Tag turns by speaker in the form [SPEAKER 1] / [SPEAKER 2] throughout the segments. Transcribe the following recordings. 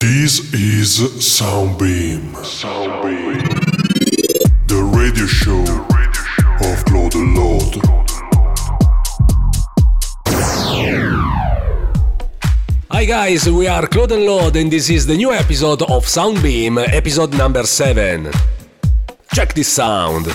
[SPEAKER 1] This is Soundbeam. Soundbeam. The radio show of Klod and Lodd.
[SPEAKER 2] Hi guys, we are Klod and Lodd and this is the new episode of Soundbeam, episode number 7. Check this sound.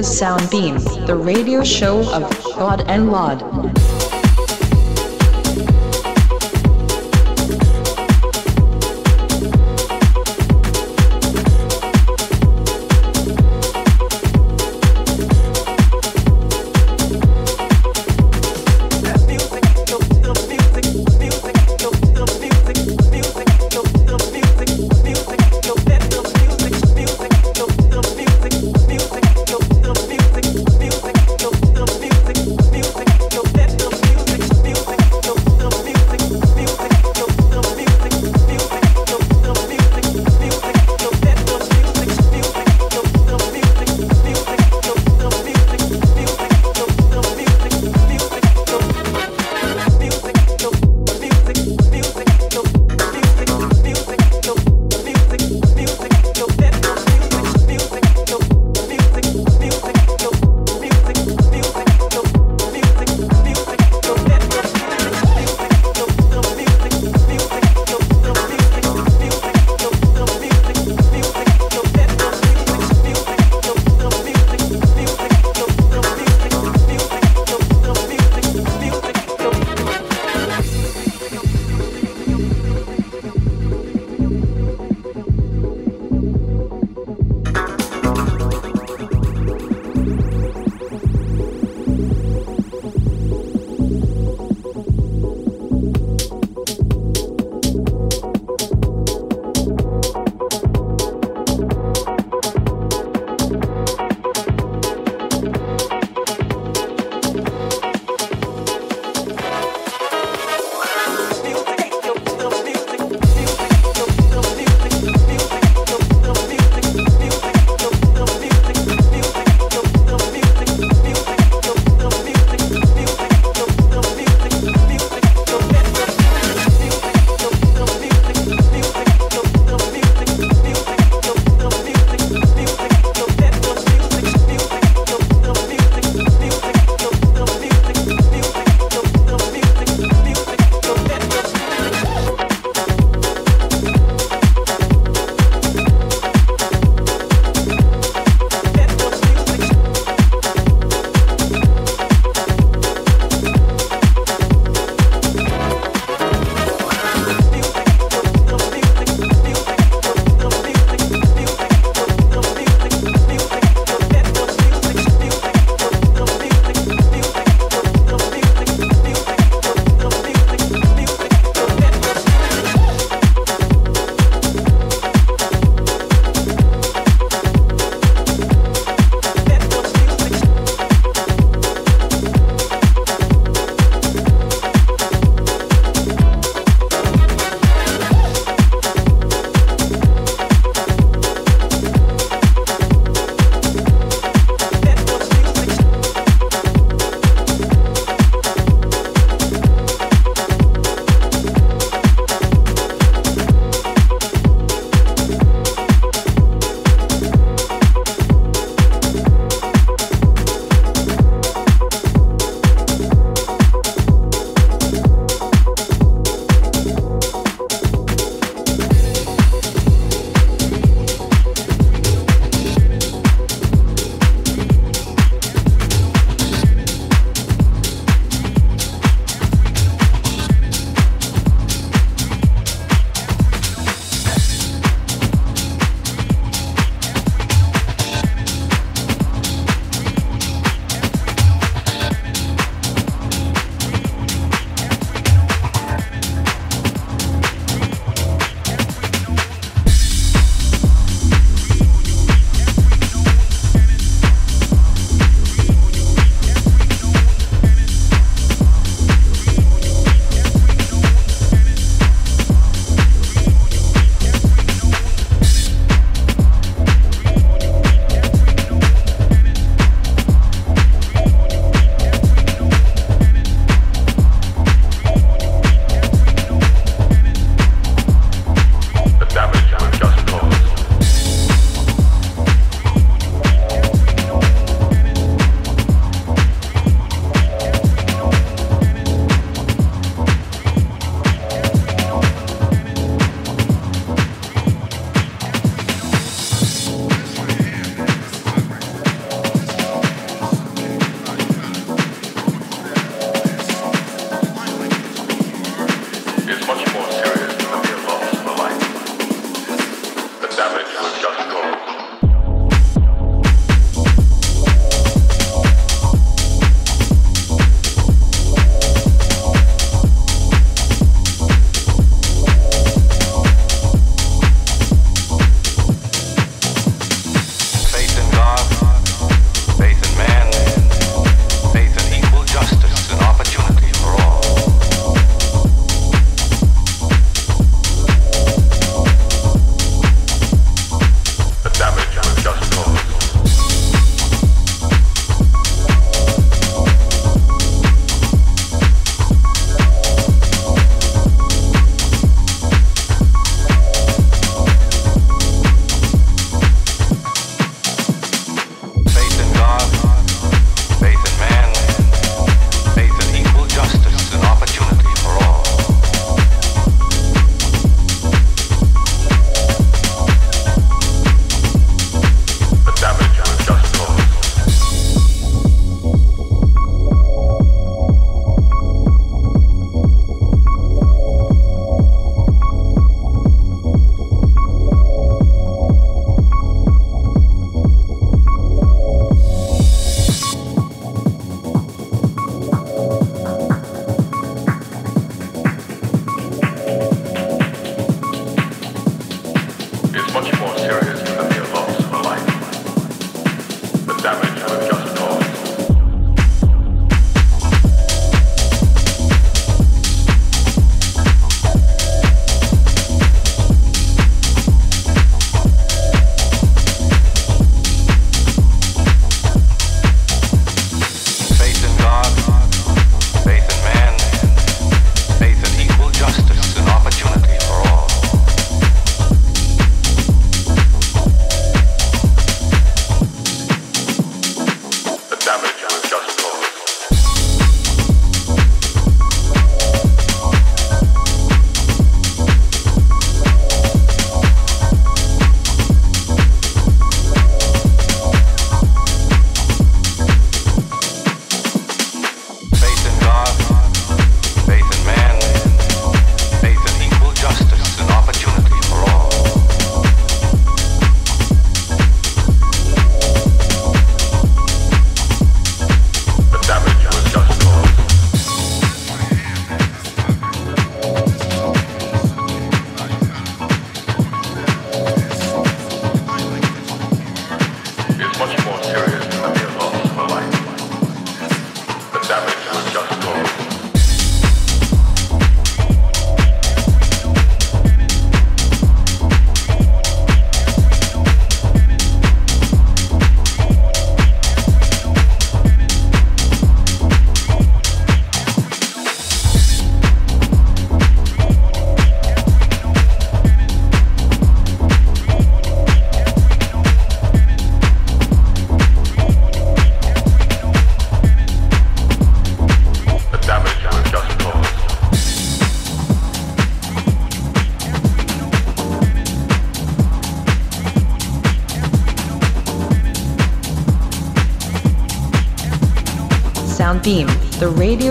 [SPEAKER 3] Is Soundbeam, the radio show of Klod and
[SPEAKER 4] Lodd.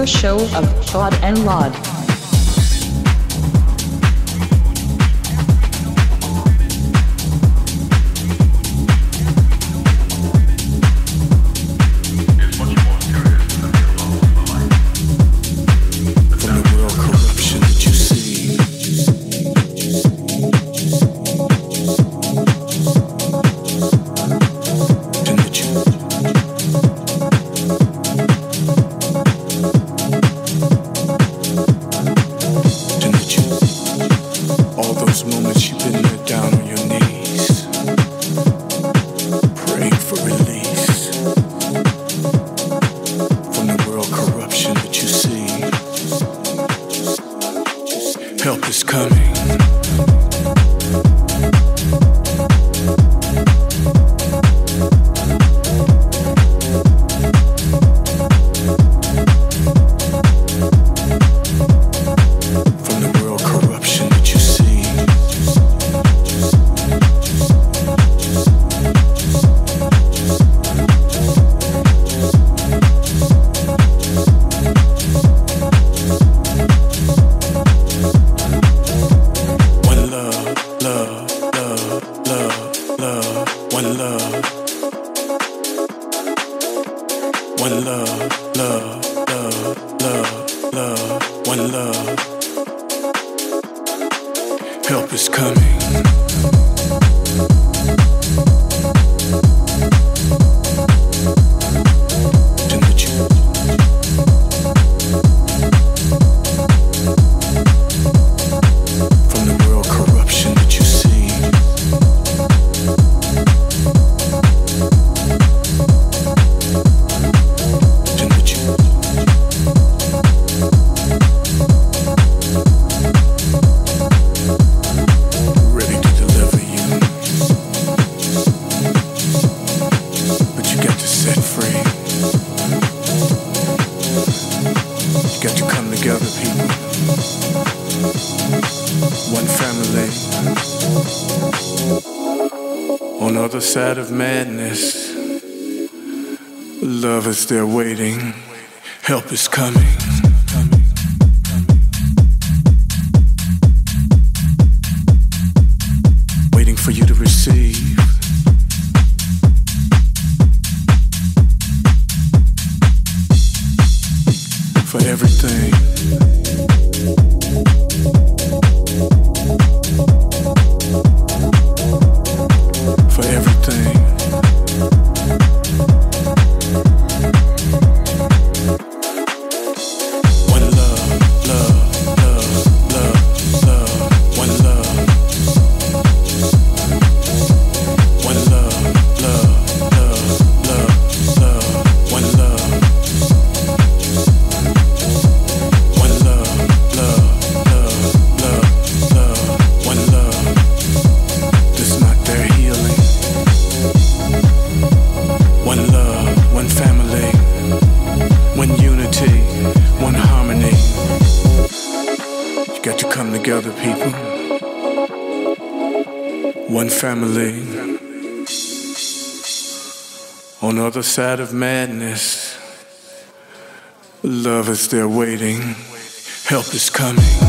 [SPEAKER 4] Show of Klod and Lodd. got to come together, people. One family.
[SPEAKER 5] On the other side of madness, love is there waiting, help is coming. the side of madness, love is there waiting, help is coming.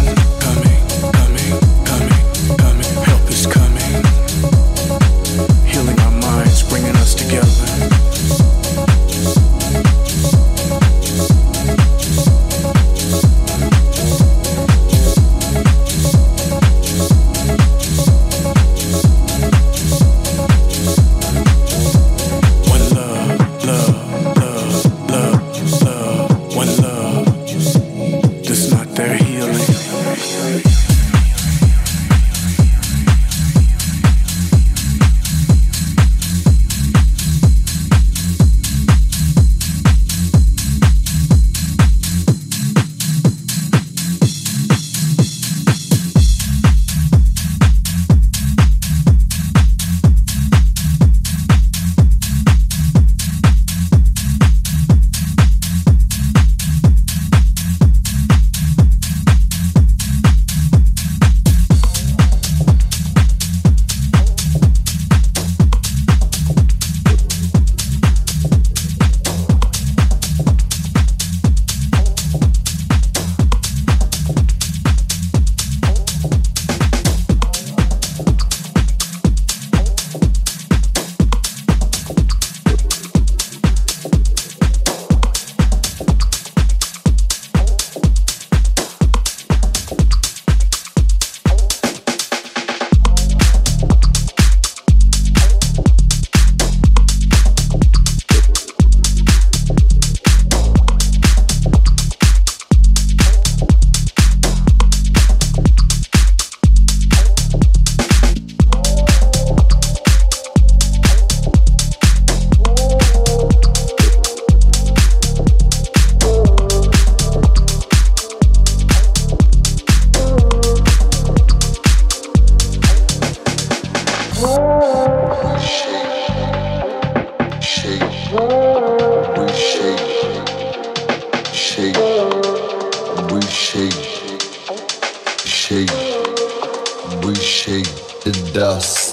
[SPEAKER 5] Shake, we shake, shake, we shake, shake, we shake the dust.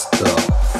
[SPEAKER 6] This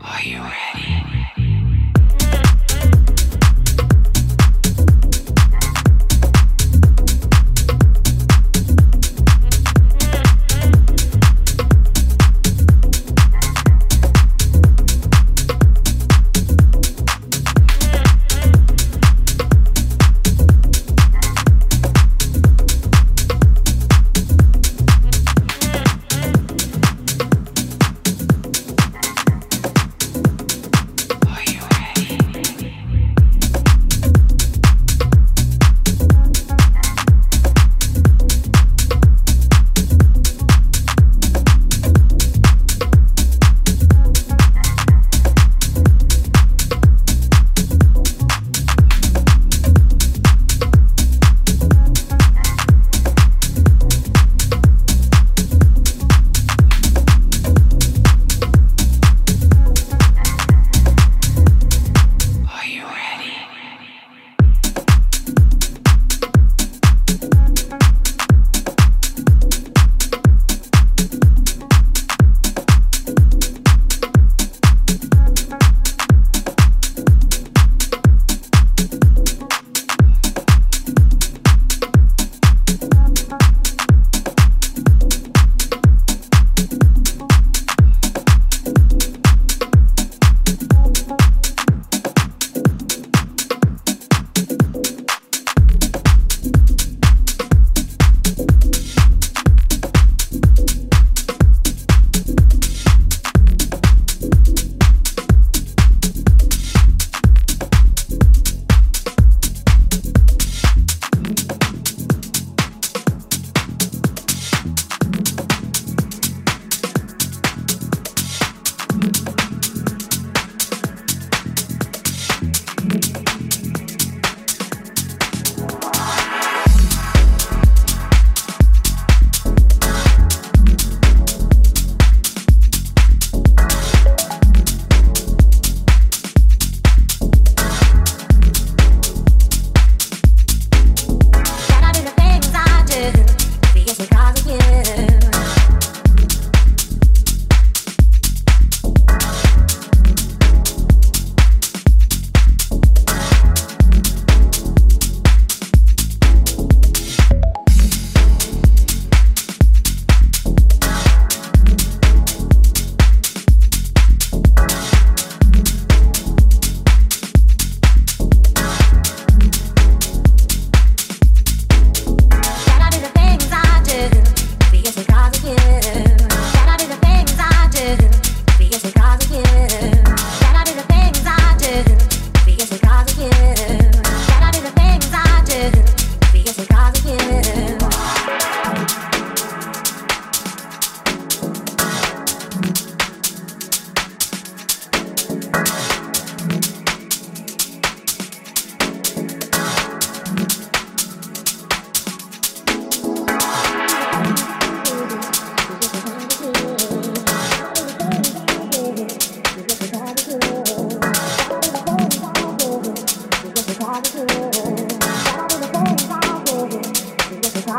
[SPEAKER 7] Are you ready?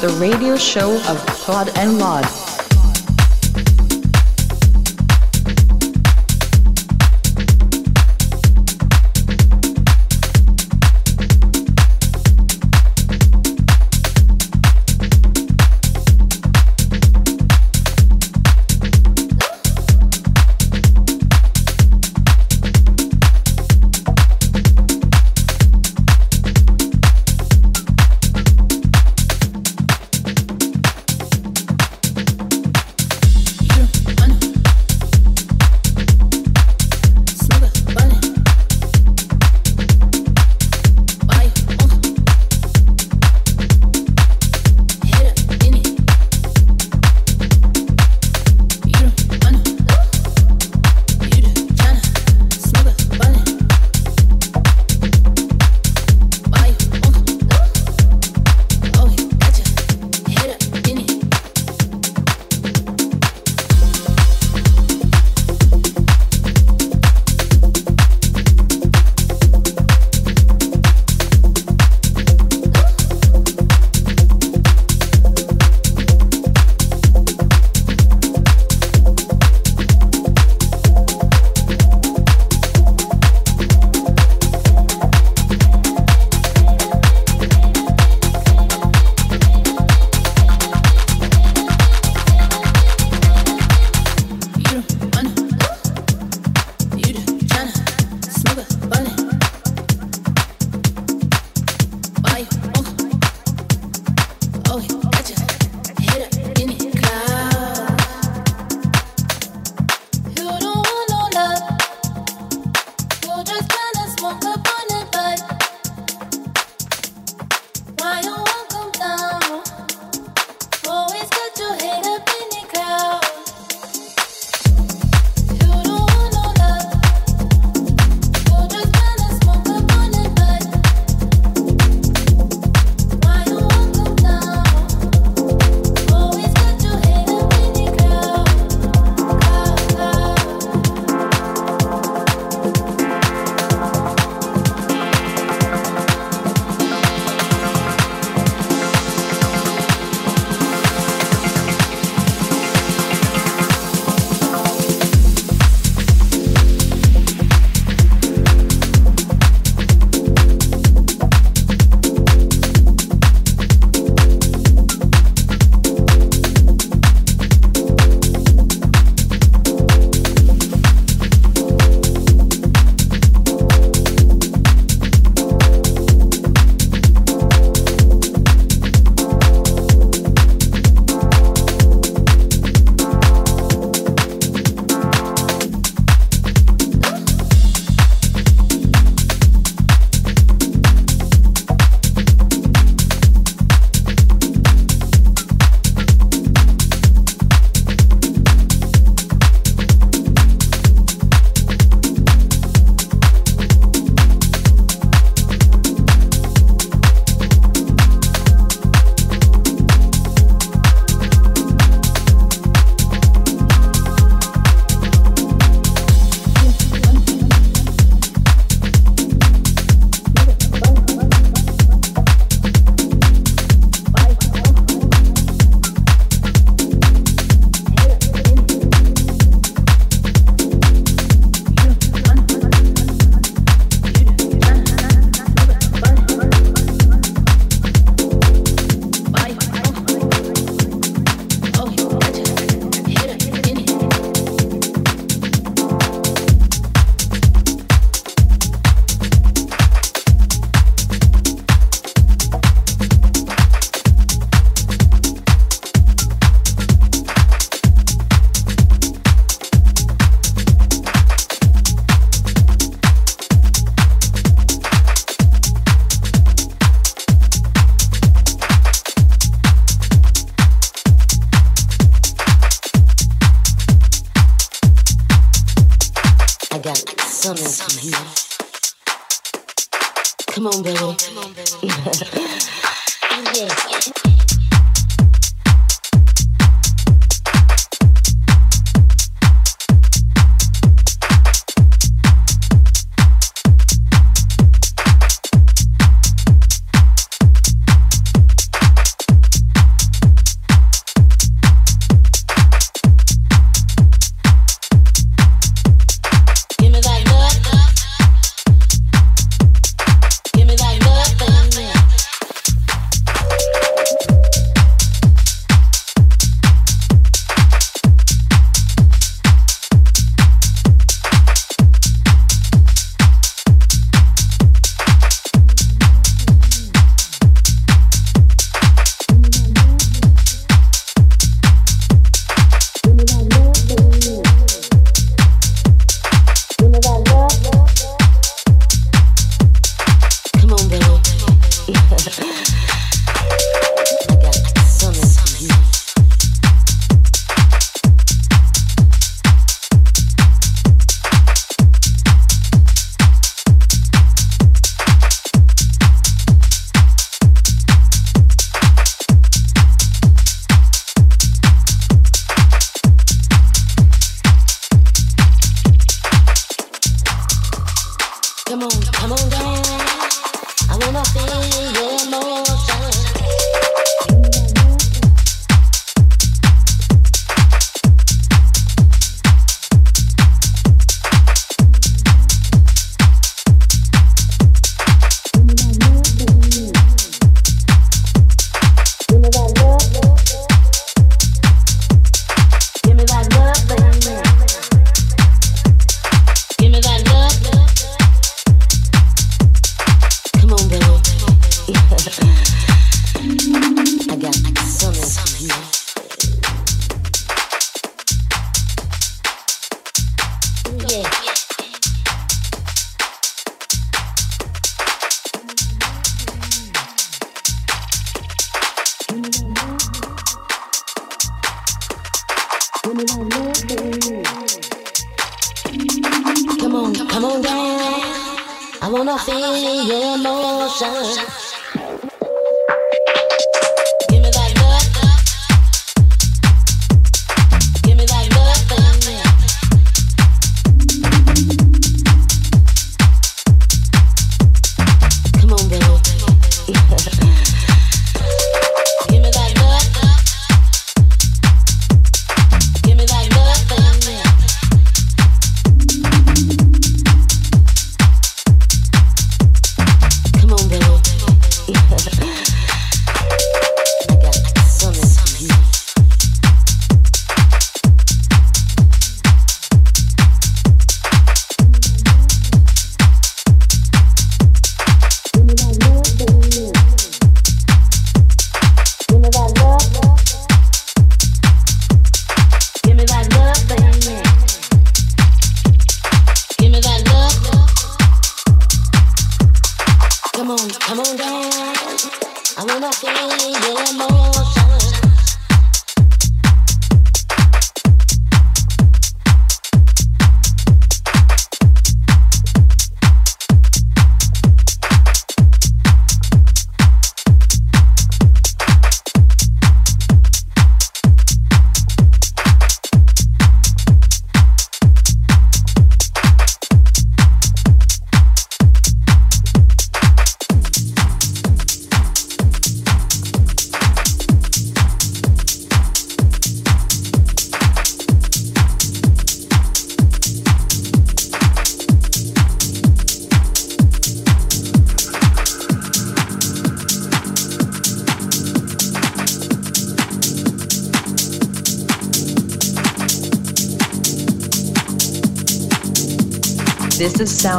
[SPEAKER 7] the radio show of Klod and
[SPEAKER 8] Lodd.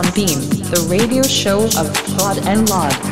[SPEAKER 8] Soundbeam, the radio show of Klod and
[SPEAKER 2] Lodd.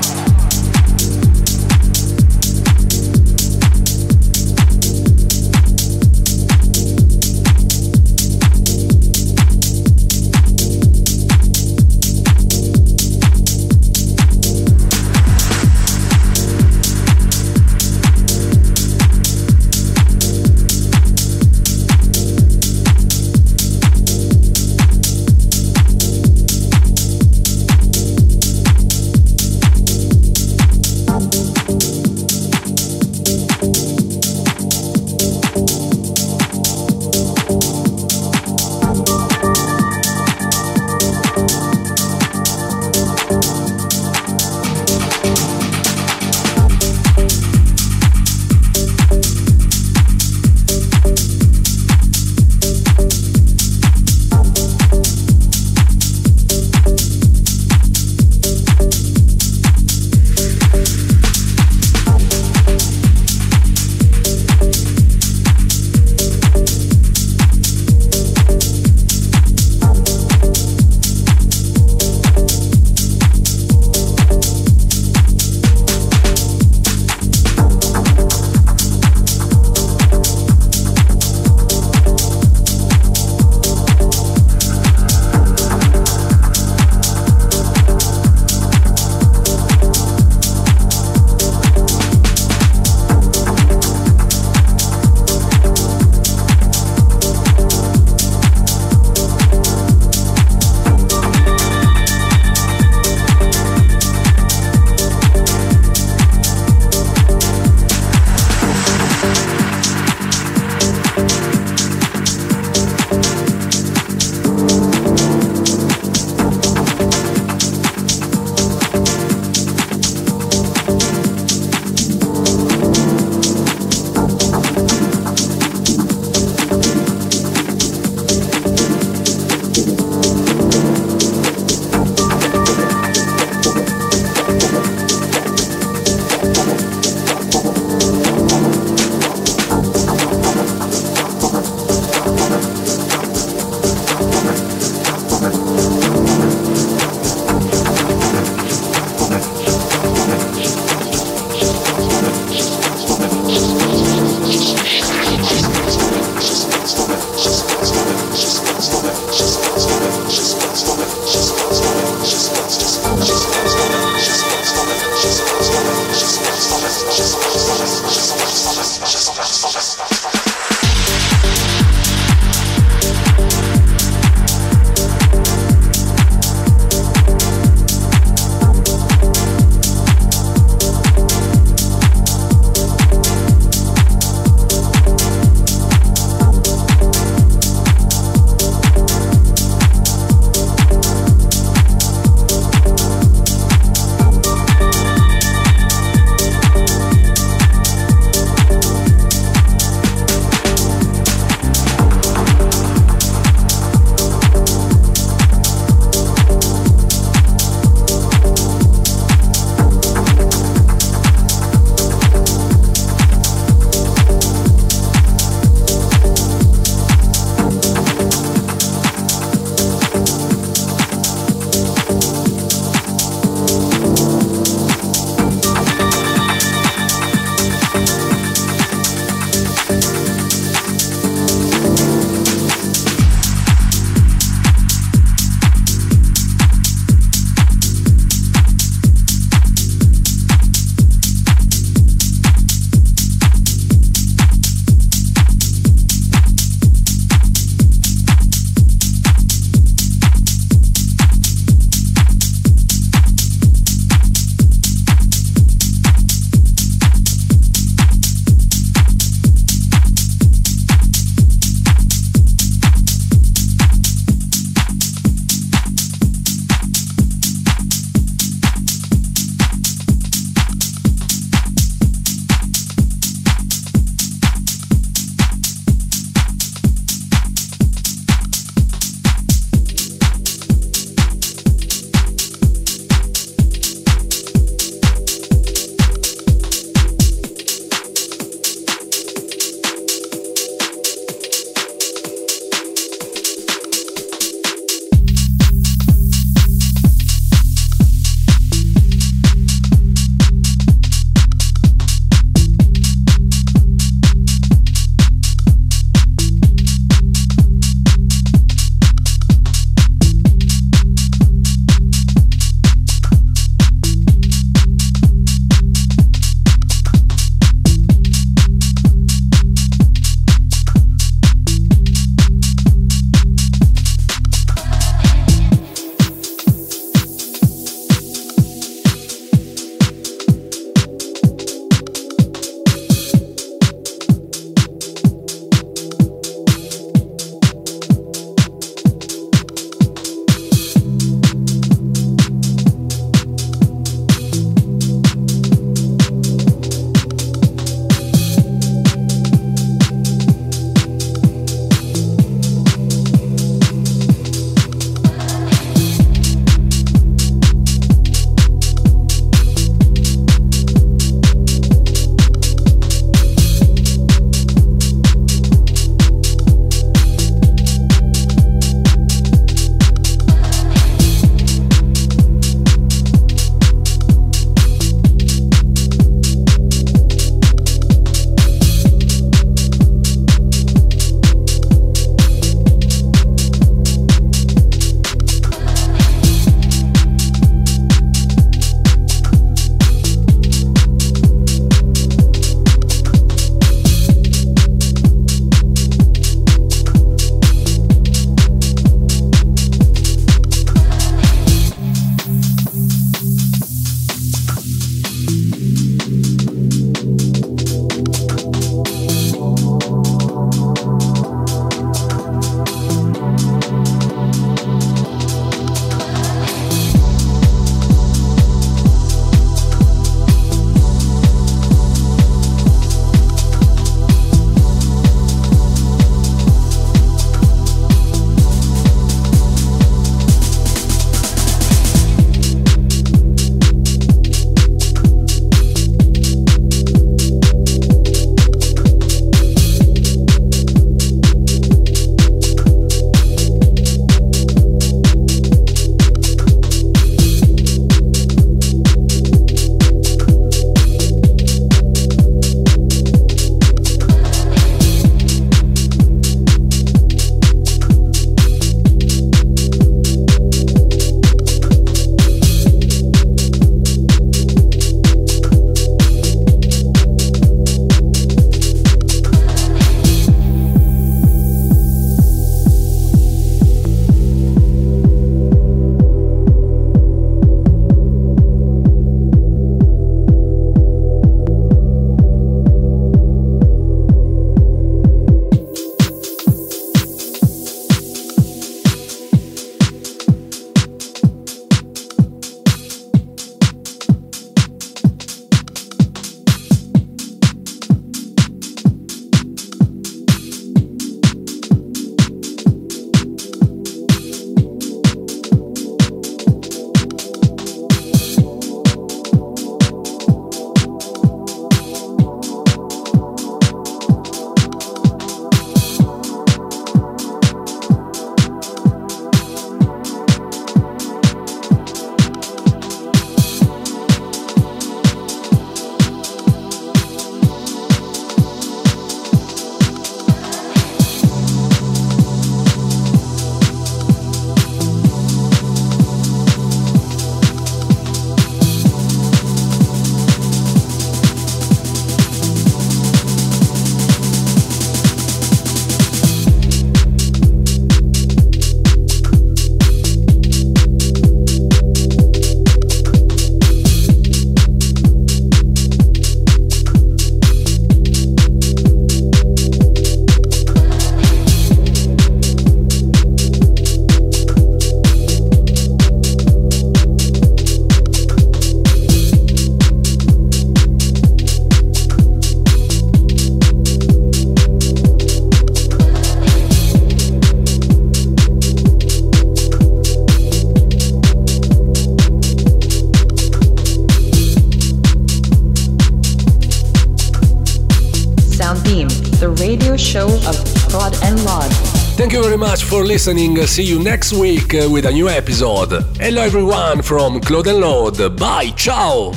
[SPEAKER 2] For listening. See you next week uh, with a new episode. Hello everyone from Klod and Lodd. Bye, ciao!